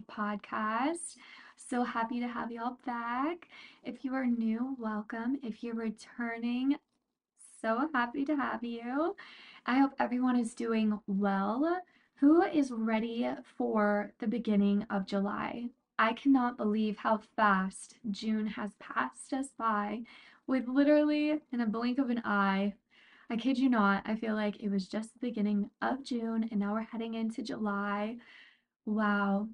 Podcast. So happy to have y'all back. If you are new, welcome. If you're returning, so happy to have you. I hope everyone is doing well. Who is ready for the beginning of July? I cannot believe how fast June has passed us by with literally in a blink of an eye. I kid you not, I feel like it was just the beginning of June and now we're heading into July. Wow.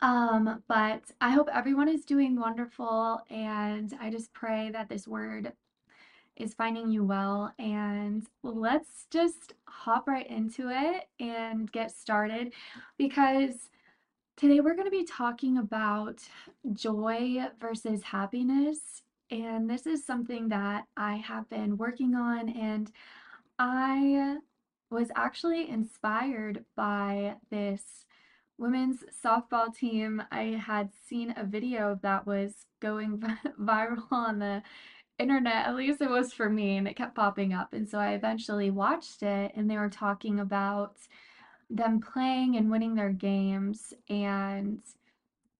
Um, but I hope everyone is doing wonderful and I just pray that this word is finding you well. And let's just hop right into it and get started because today we're going to be talking about joy versus happiness. And this is something that I have been working on, and I was actually inspired by this women's softball team. I had seen a video that was going viral on the internet, at least it was for me, and it kept popping up. And so I eventually watched it, and they were talking about them playing and winning their games. And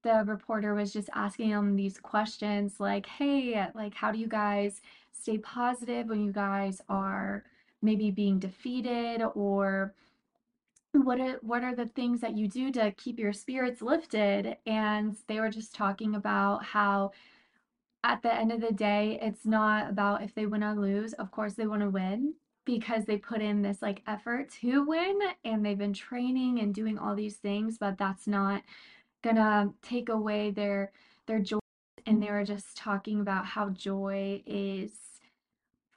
the reporter was just asking them these questions like, hey, like, how do you guys stay positive when you guys are maybe being defeated or what are what are the things that you do to keep your spirits lifted and they were just talking about how at the end of the day, it's not about if they win or lose. Of course, they want to win because they put in this like effort to win and they've been training and doing all these things, but that's not gonna take away their their joy. And they were just talking about how joy is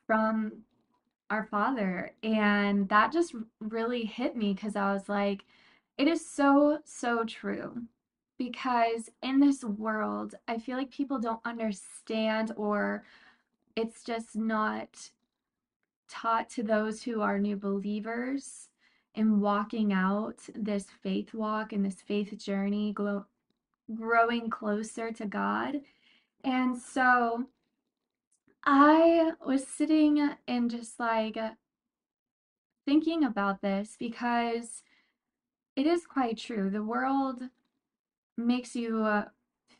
from our Father. And that just really hit me because I was like, it is so, so true because in this world, I feel like people don't understand or it's just not taught to those who are new believers in walking out this faith walk and this faith journey, grow, growing closer to God. And so I was sitting and just like thinking about this because it is quite true. The world makes you uh,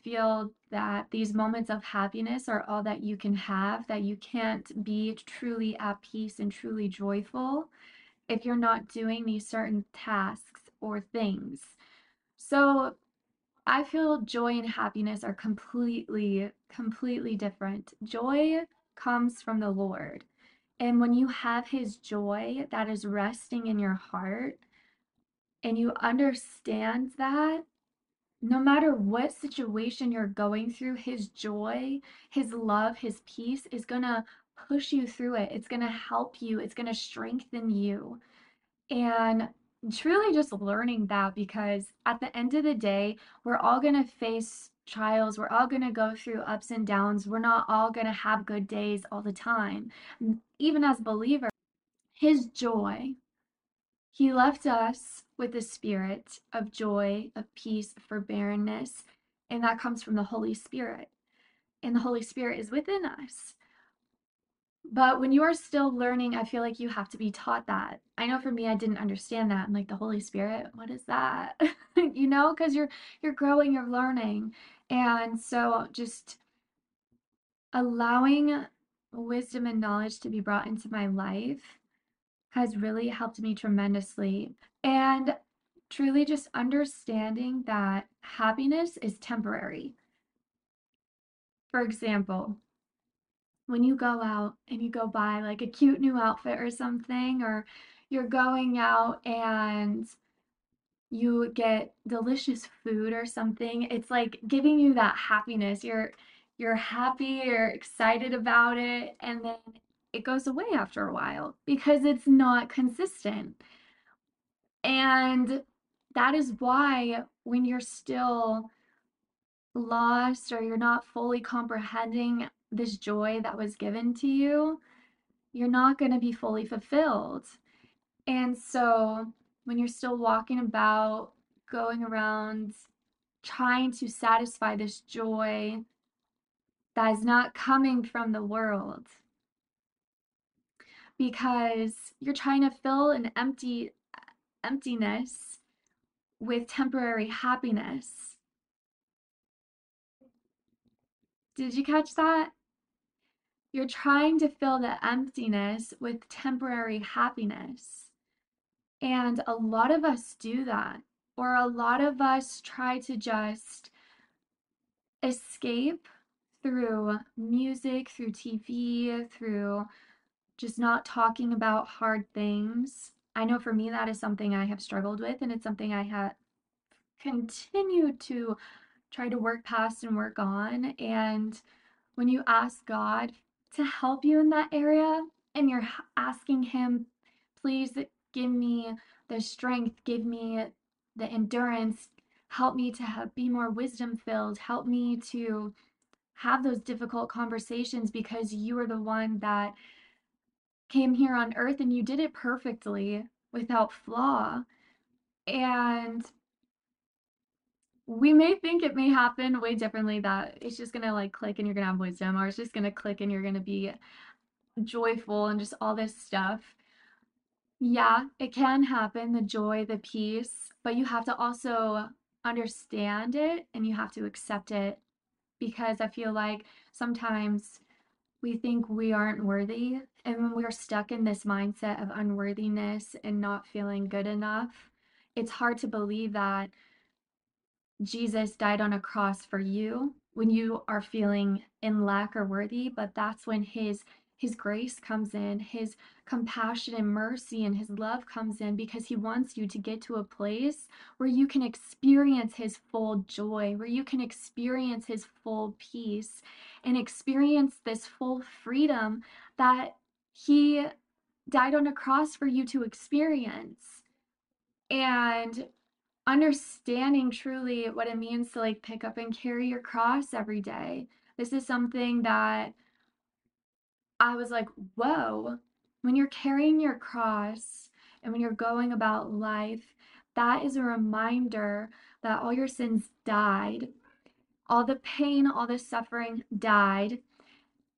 feel that these moments of happiness are all that you can have, that you can't be truly at peace and truly joyful if you're not doing these certain tasks or things. So I feel joy and happiness are completely, completely different. Joy comes from the Lord. And when you have His joy that is resting in your heart, and you understand that, no matter what situation you're going through, His joy, His love, His peace is going to push you through it. It's going to help you, it's going to strengthen you. And truly just learning that because at the end of the day, we're all going to face trials. We're all going to go through ups and downs. We're not all going to have good days all the time. Even as believers, His joy, He left us with a spirit of joy, of peace, of forbearance, and that comes from the Holy Spirit. And the Holy Spirit is within us. But when you are still learning, I feel like you have to be taught that. I know for me, I didn't understand that. I'm like, the Holy Spirit, what is that? you know, because you're you're growing, you're learning. And so just allowing wisdom and knowledge to be brought into my life has really helped me tremendously. And truly just understanding that happiness is temporary. For example, when you go out and you go buy like a cute new outfit or something, or you're going out and you get delicious food or something, it's like giving you that happiness. You're you're happy, you're excited about it, and then it goes away after a while because it's not consistent. And that is why when you're still lost or you're not fully comprehending this joy that was given to you, you're not going to be fully fulfilled. And so when you're still walking about, going around, trying to satisfy this joy that is not coming from the world, because you're trying to fill an empty emptiness with temporary happiness. Did you catch that? You're trying to fill the emptiness with temporary happiness. And a lot of us do that. Or a lot of us try to just escape through music, through TV, through just not talking about hard things. I know for me that is something I have struggled with, and it's something I have continued to try to work past and work on. And when you ask God to help you in that area, and you're asking Him, please give me the strength, give me the endurance, help me to have, be more wisdom filled, help me to have those difficult conversations because you are the one that came here on earth and you did it perfectly without flaw. And we may think it may happen way differently that it's just gonna like click and you're gonna have wisdom, or it's just gonna click and you're gonna be joyful and just all this stuff. Yeah, it can happen, the joy, the peace, but you have to also understand it and you have to accept it because I feel like sometimes we think we aren't worthy and when we're stuck in this mindset of unworthiness and not feeling good enough, it's hard to believe that Mm-hmm. Jesus died on a cross for you when you are feeling in lack or worthy, but that's when his his grace comes in, his compassion and mercy and his love comes in because he wants you to get to a place where you can experience his full joy, where you can experience his full peace and experience this full freedom that he died on a cross for you to experience. And understanding truly what it means to like pick up and carry your cross every day. This is something that I was like, whoa, when you're carrying your cross and when you're going about life, that is a reminder that all your sins died, all the pain, all the suffering died.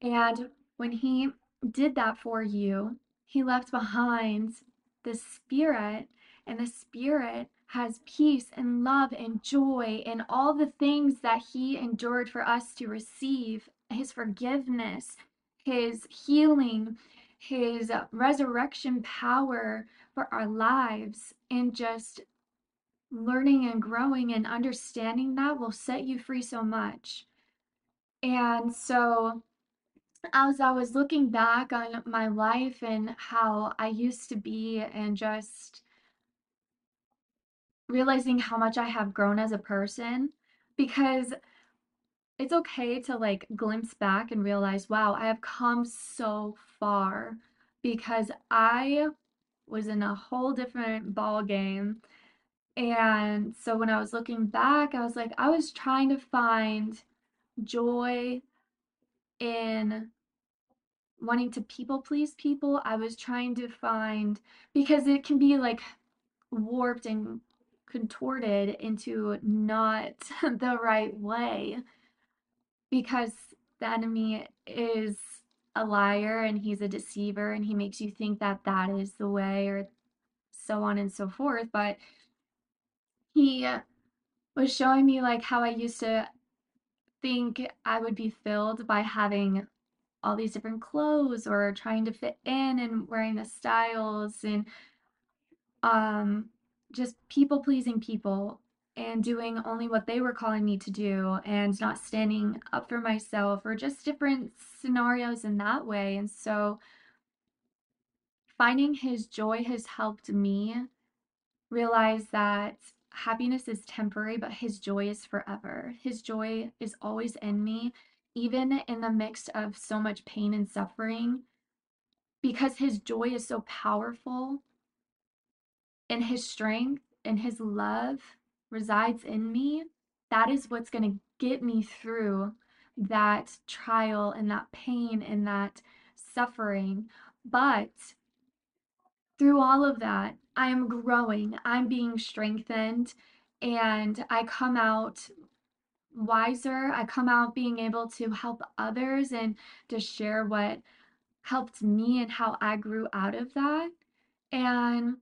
And when He did that for you, He left behind the Spirit, and the Spirit has peace and love and joy and all the things that He endured for us to receive His forgiveness, his healing, his resurrection power for our lives, and just learning and growing and understanding that will set you free so much. And so, as I was looking back on my life and how I used to be, and just realizing how much I have grown as a person, because it's okay to like glimpse back and realize, wow, I have come so far because I was in a whole different ball game. And so when I was looking back, I was like, I was trying to find joy in wanting to people please people. I was trying to find because it can be like warped and contorted into not the right way because the enemy is a liar and he's a deceiver and he makes you think that that is the way or so on and so forth. But he was showing me like how I used to think I would be filled by having all these different clothes or trying to fit in and wearing the styles and um just people pleasing people and doing only what they were calling me to do and not standing up for myself or just different scenarios in that way. And so finding his joy has helped me realize that happiness is temporary, but his joy is forever. His joy is always in me, even in the midst of so much pain and suffering, because his joy is so powerful and his strength and his love resides in me, that is what's going to get me through that trial and that pain and that suffering. But through all of that, I am growing, I'm being strengthened, and I come out wiser. I come out being able to help others and to share what helped me and how I grew out of that. And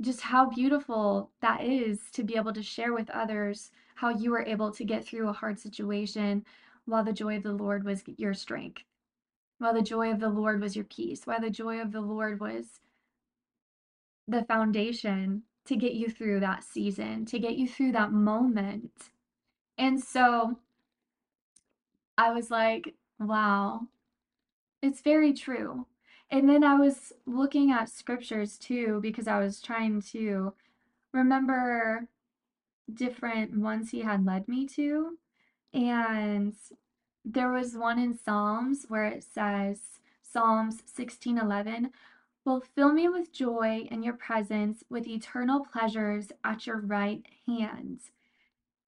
just how beautiful that is to be able to share with others how you were able to get through a hard situation while the joy of the Lord was your strength, while the joy of the Lord was your peace, while the joy of the Lord was the foundation to get you through that season, to get you through that moment. And so I was like, wow, it's very true. And then I was looking at scriptures too because I was trying to remember different ones he had led me to. And there was one in Psalms where it says, Psalms 16:11, will fill me with joy in your presence, with eternal pleasures at your right hand.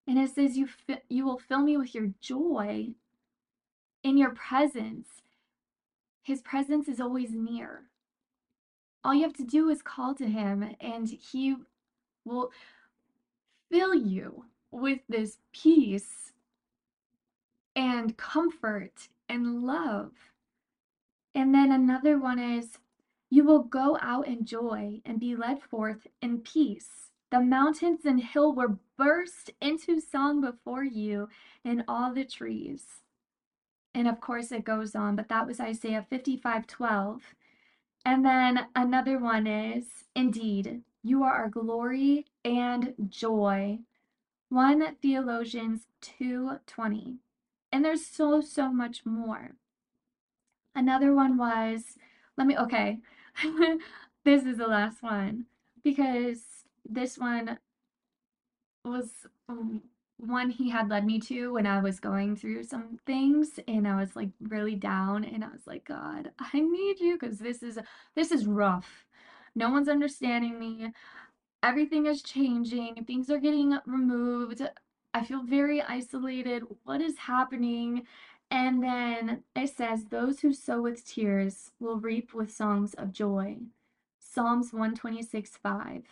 And it says, you, fi- you will fill me with your joy in your presence. His presence is always near. All you have to do is call to him, and he will fill you with this peace and comfort and love. And then another one is, you will go out in joy and be led forth in peace. The mountains and hill will burst into song before you, and all the trees. And of course it goes on, but that was Isaiah 55 12. And then another one is, Indeed, you are our glory and joy. 1 Thessalonians 2:20. And there's so so much more. Another one was, let me okay. this is the last one because this one was one he had led me to when I was going through some things and I was like really down and I was like God I need you because this is this is rough. No one's understanding me. Everything is changing. Things are getting removed. I feel very isolated. What is happening? And then it says those who sow with tears will reap with songs of joy. Psalms 126 5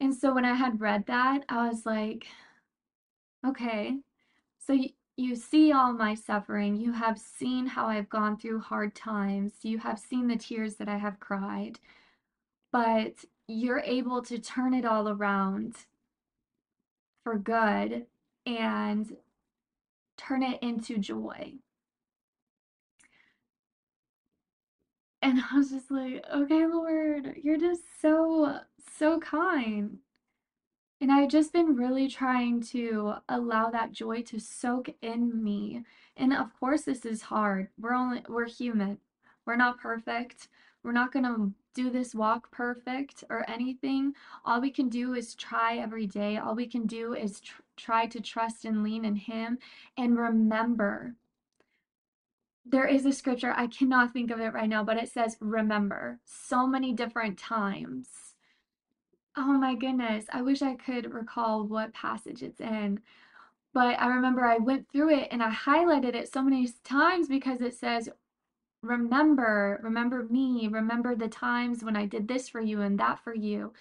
and so when I had read that I was like Okay. So you, you see all my suffering. You have seen how I've gone through hard times. You have seen the tears that I have cried. But you're able to turn it all around for good and turn it into joy. And I was just like, okay, Lord, you're just so, so kind. And I've just been really trying to allow that joy to soak in me. And of course this is hard. We're only we're human. We're not perfect. We're not going to do this walk perfect or anything. All we can do is try every day. All we can do is tr- try to trust and lean in him and remember. There is a scripture, I cannot think of it right now, but it says remember so many different times Oh my goodness. I wish I could recall what passage it's in. But I remember I went through it and I highlighted it so many times because it says, Remember, remember me, remember the times when I did this for you and that for you.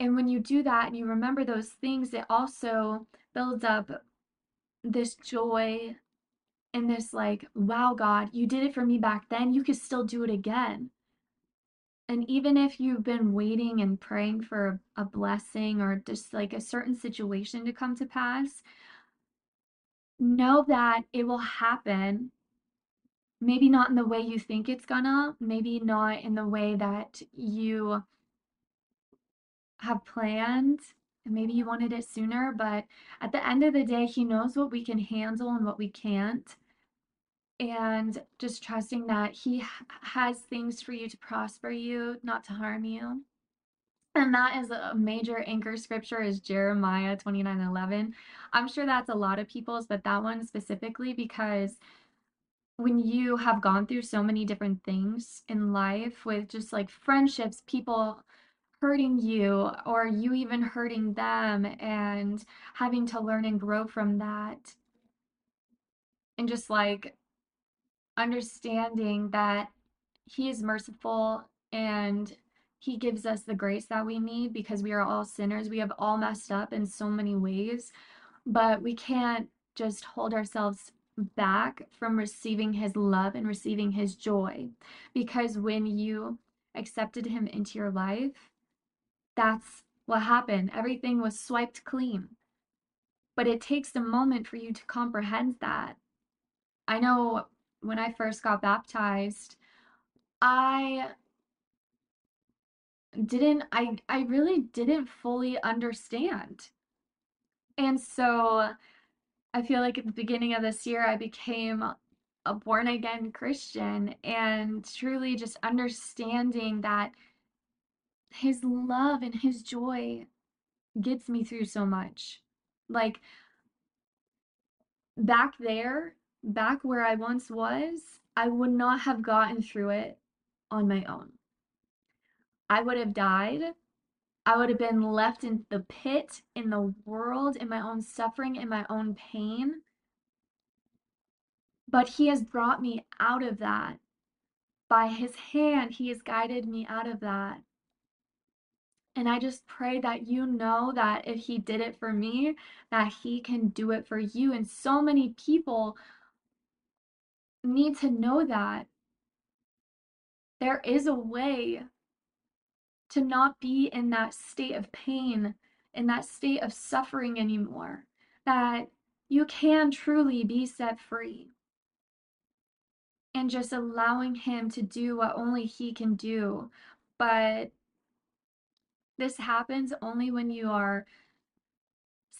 And when you do that and you remember those things, it also builds up this joy and this, like, wow, God, you did it for me back then. You could still do it again. And even if you've been waiting and praying for a blessing or just like a certain situation to come to pass, know that it will happen. Maybe not in the way you think it's gonna, maybe not in the way that you have planned. And maybe you wanted it sooner, but at the end of the day, He knows what we can handle and what we can't. And just trusting that He has things for you to prosper you, not to harm you. And that is a major anchor scripture is Jeremiah 29 11. I'm sure that's a lot of people's, but that one specifically because when you have gone through so many different things in life with just like friendships, people hurting you, or you even hurting them, and having to learn and grow from that, and just like understanding that He is merciful and He gives us the grace that we need because we are all sinners. We have all messed up in so many ways, but we can't just hold ourselves back from receiving His love and receiving His joy. Because when you accepted Him into your life, that's what happened. Everything was swiped clean. But it takes a moment for you to comprehend that. I know when I first got baptized, I didn't I I really didn't fully understand. And so I feel like at the beginning of this year I became a born again Christian and truly just understanding that his love and his joy gets me through so much. Like back there, back where I once was, I would not have gotten through it on my own. I would have died. I would have been left in the pit, in the world, in my own suffering, in my own pain. But He has brought me out of that. By His hand, He has guided me out of that. And I just pray that you know that if He did it for me, that He can do it for you. And so many people need to know that there is a way to not be in that state of pain, in that state of suffering anymore, that you can truly be set free. And just allowing Him to do what only He can do. But this happens only when you are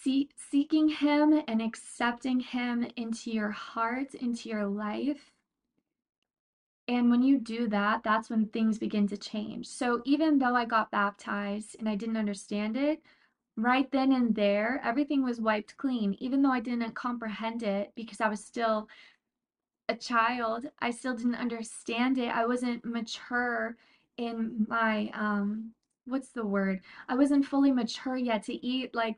see- seeking Him and accepting Him into your heart, into your life. And when you do that, that's when things begin to change. So even though I got baptized and I didn't understand it, right then and there, everything was wiped clean. Even though I didn't comprehend it because I was still a child, I still didn't understand it. I wasn't mature in my um what's the word? I wasn't fully mature yet to eat like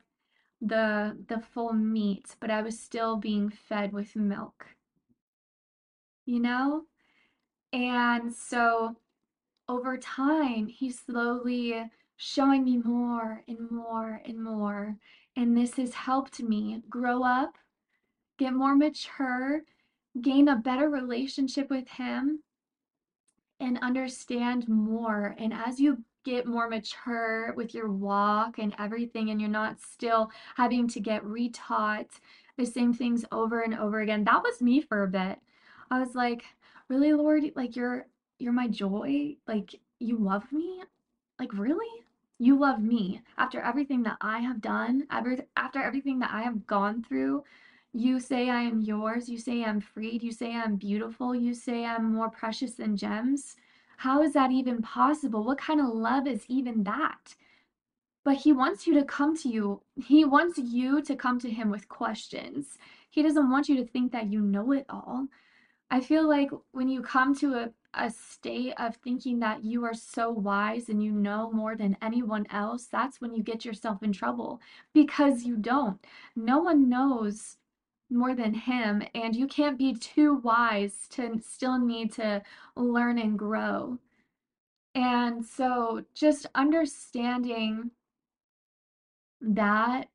the the full meat, but I was still being fed with milk. You know? And so over time, he's slowly showing me more and more and more. And this has helped me grow up, get more mature, gain a better relationship with him, and understand more. And as you get more mature with your walk and everything, and you're not still having to get retaught the same things over and over again, that was me for a bit. I was like, really, Lord? Like, you're you're my joy? Like, you love me? Like, really? You love me after everything that I have done, ever after everything that I have gone through. You say I am yours. You say I'm freed. You say I'm beautiful. You say I'm more precious than gems. How is that even possible? What kind of love is even that? But he wants you to come to you. He wants you to come to him with questions. He doesn't want you to think that you know it all. I feel like when you come to a, a state of thinking that you are so wise and you know more than anyone else, that's when you get yourself in trouble because you don't. No one knows more than him, and you can't be too wise to still need to learn and grow. And so just understanding that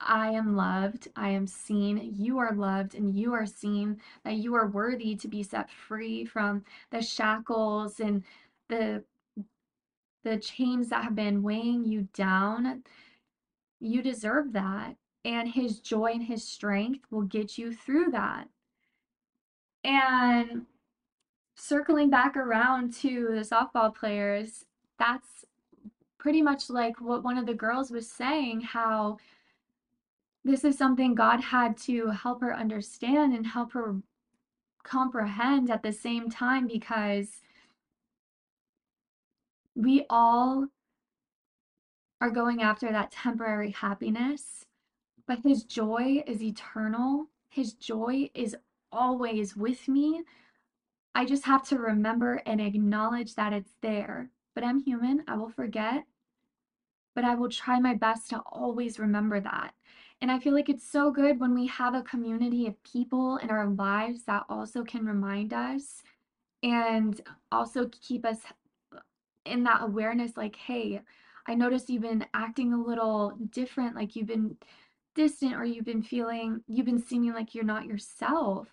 I am loved, I am seen, you are loved, and you are seen, that you are worthy to be set free from the shackles and the the chains that have been weighing you down. You deserve that. And his joy and his strength will get you through that. And circling back around to the softball players, that's pretty much like what one of the girls was saying how this is something God had to help her understand and help her comprehend at the same time because we all are going after that temporary happiness, but His joy is eternal. His joy is always with me. I just have to remember and acknowledge that it's there. But I'm human, I will forget. But I will try my best to always remember that. And I feel like it's so good when we have a community of people in our lives that also can remind us and also keep us in that awareness like, hey, I noticed you've been acting a little different, like you've been distant or you've been feeling, you've been seeming like you're not yourself.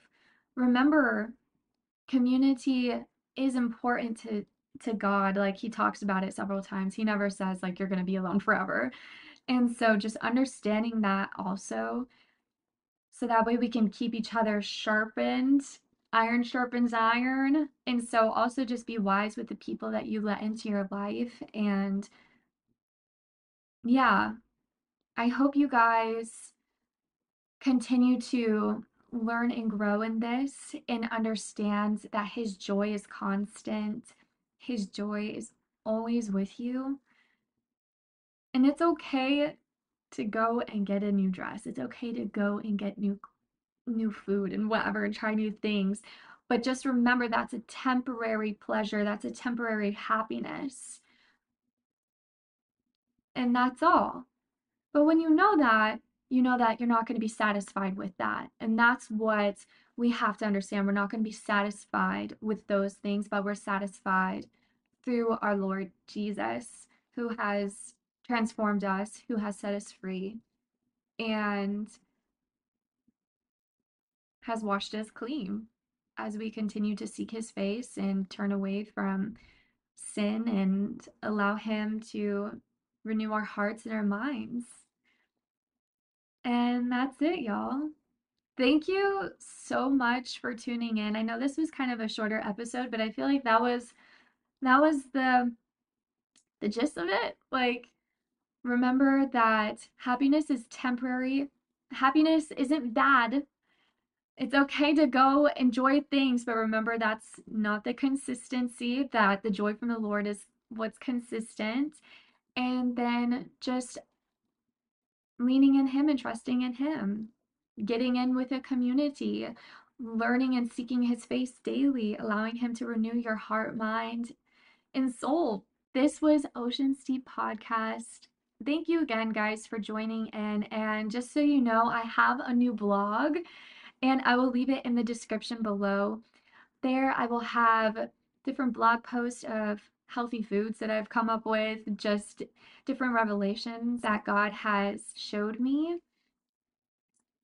Remember, community is important to to God. Like he talks about it several times. He never says like you're going to be alone forever. And so just understanding that also so that way we can keep each other sharpened. Iron sharpens iron. And so also just be wise with the people that you let into your life and yeah, I hope you guys continue to learn and grow in this and understand that His joy is constant. His joy is always with you. And it's okay to go and get a new dress. It's okay to go and get new new food and whatever and try new things. But just remember that's a temporary pleasure, that's a temporary happiness. And that's all. But when you know that, you know that you're not going to be satisfied with that. And that's what we have to understand. We're not going to be satisfied with those things, but we're satisfied through our Lord Jesus, who has transformed us, who has set us free, and has washed us clean as we continue to seek his face and turn away from sin and allow him to renew our hearts and our minds. And that's it, y'all. Thank you so much for tuning in. I know this was kind of a shorter episode, but I feel like that was that was the the gist of it. Like remember that happiness is temporary. Happiness isn't bad. It's okay to go enjoy things, but remember that's not the consistency, that the joy from the Lord is what's consistent. And then just leaning in Him and trusting in Him, getting in with a community, learning and seeking His face daily, allowing Him to renew your heart, mind, and soul. This was Ocean Deep Podcast. Thank you again, guys, for joining in. And just so you know, I have a new blog and I will leave it in the description below. There, I will have different blog posts of healthy foods that I've come up with, just different revelations that God has showed me.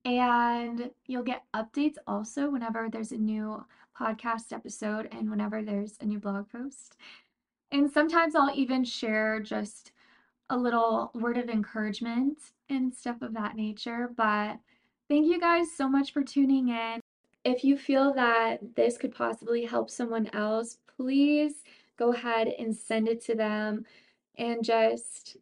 And you'll get updates also whenever there's a new podcast episode and whenever there's a new blog post. And sometimes I'll even share just a little word of encouragement and stuff of that nature. But thank you guys so much for tuning in. If you feel that this could possibly help someone else, please go ahead and send it to them. And just,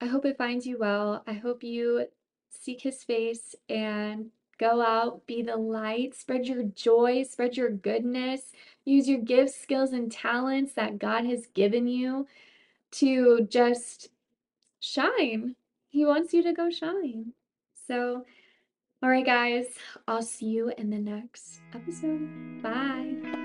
I hope it finds you well. I hope you seek his face and go out, be the light, spread your joy, spread your goodness, use your gifts, skills, and talents that God has given you to just shine. He wants you to go shine. So, all right, guys, I'll see you in the next episode. Bye.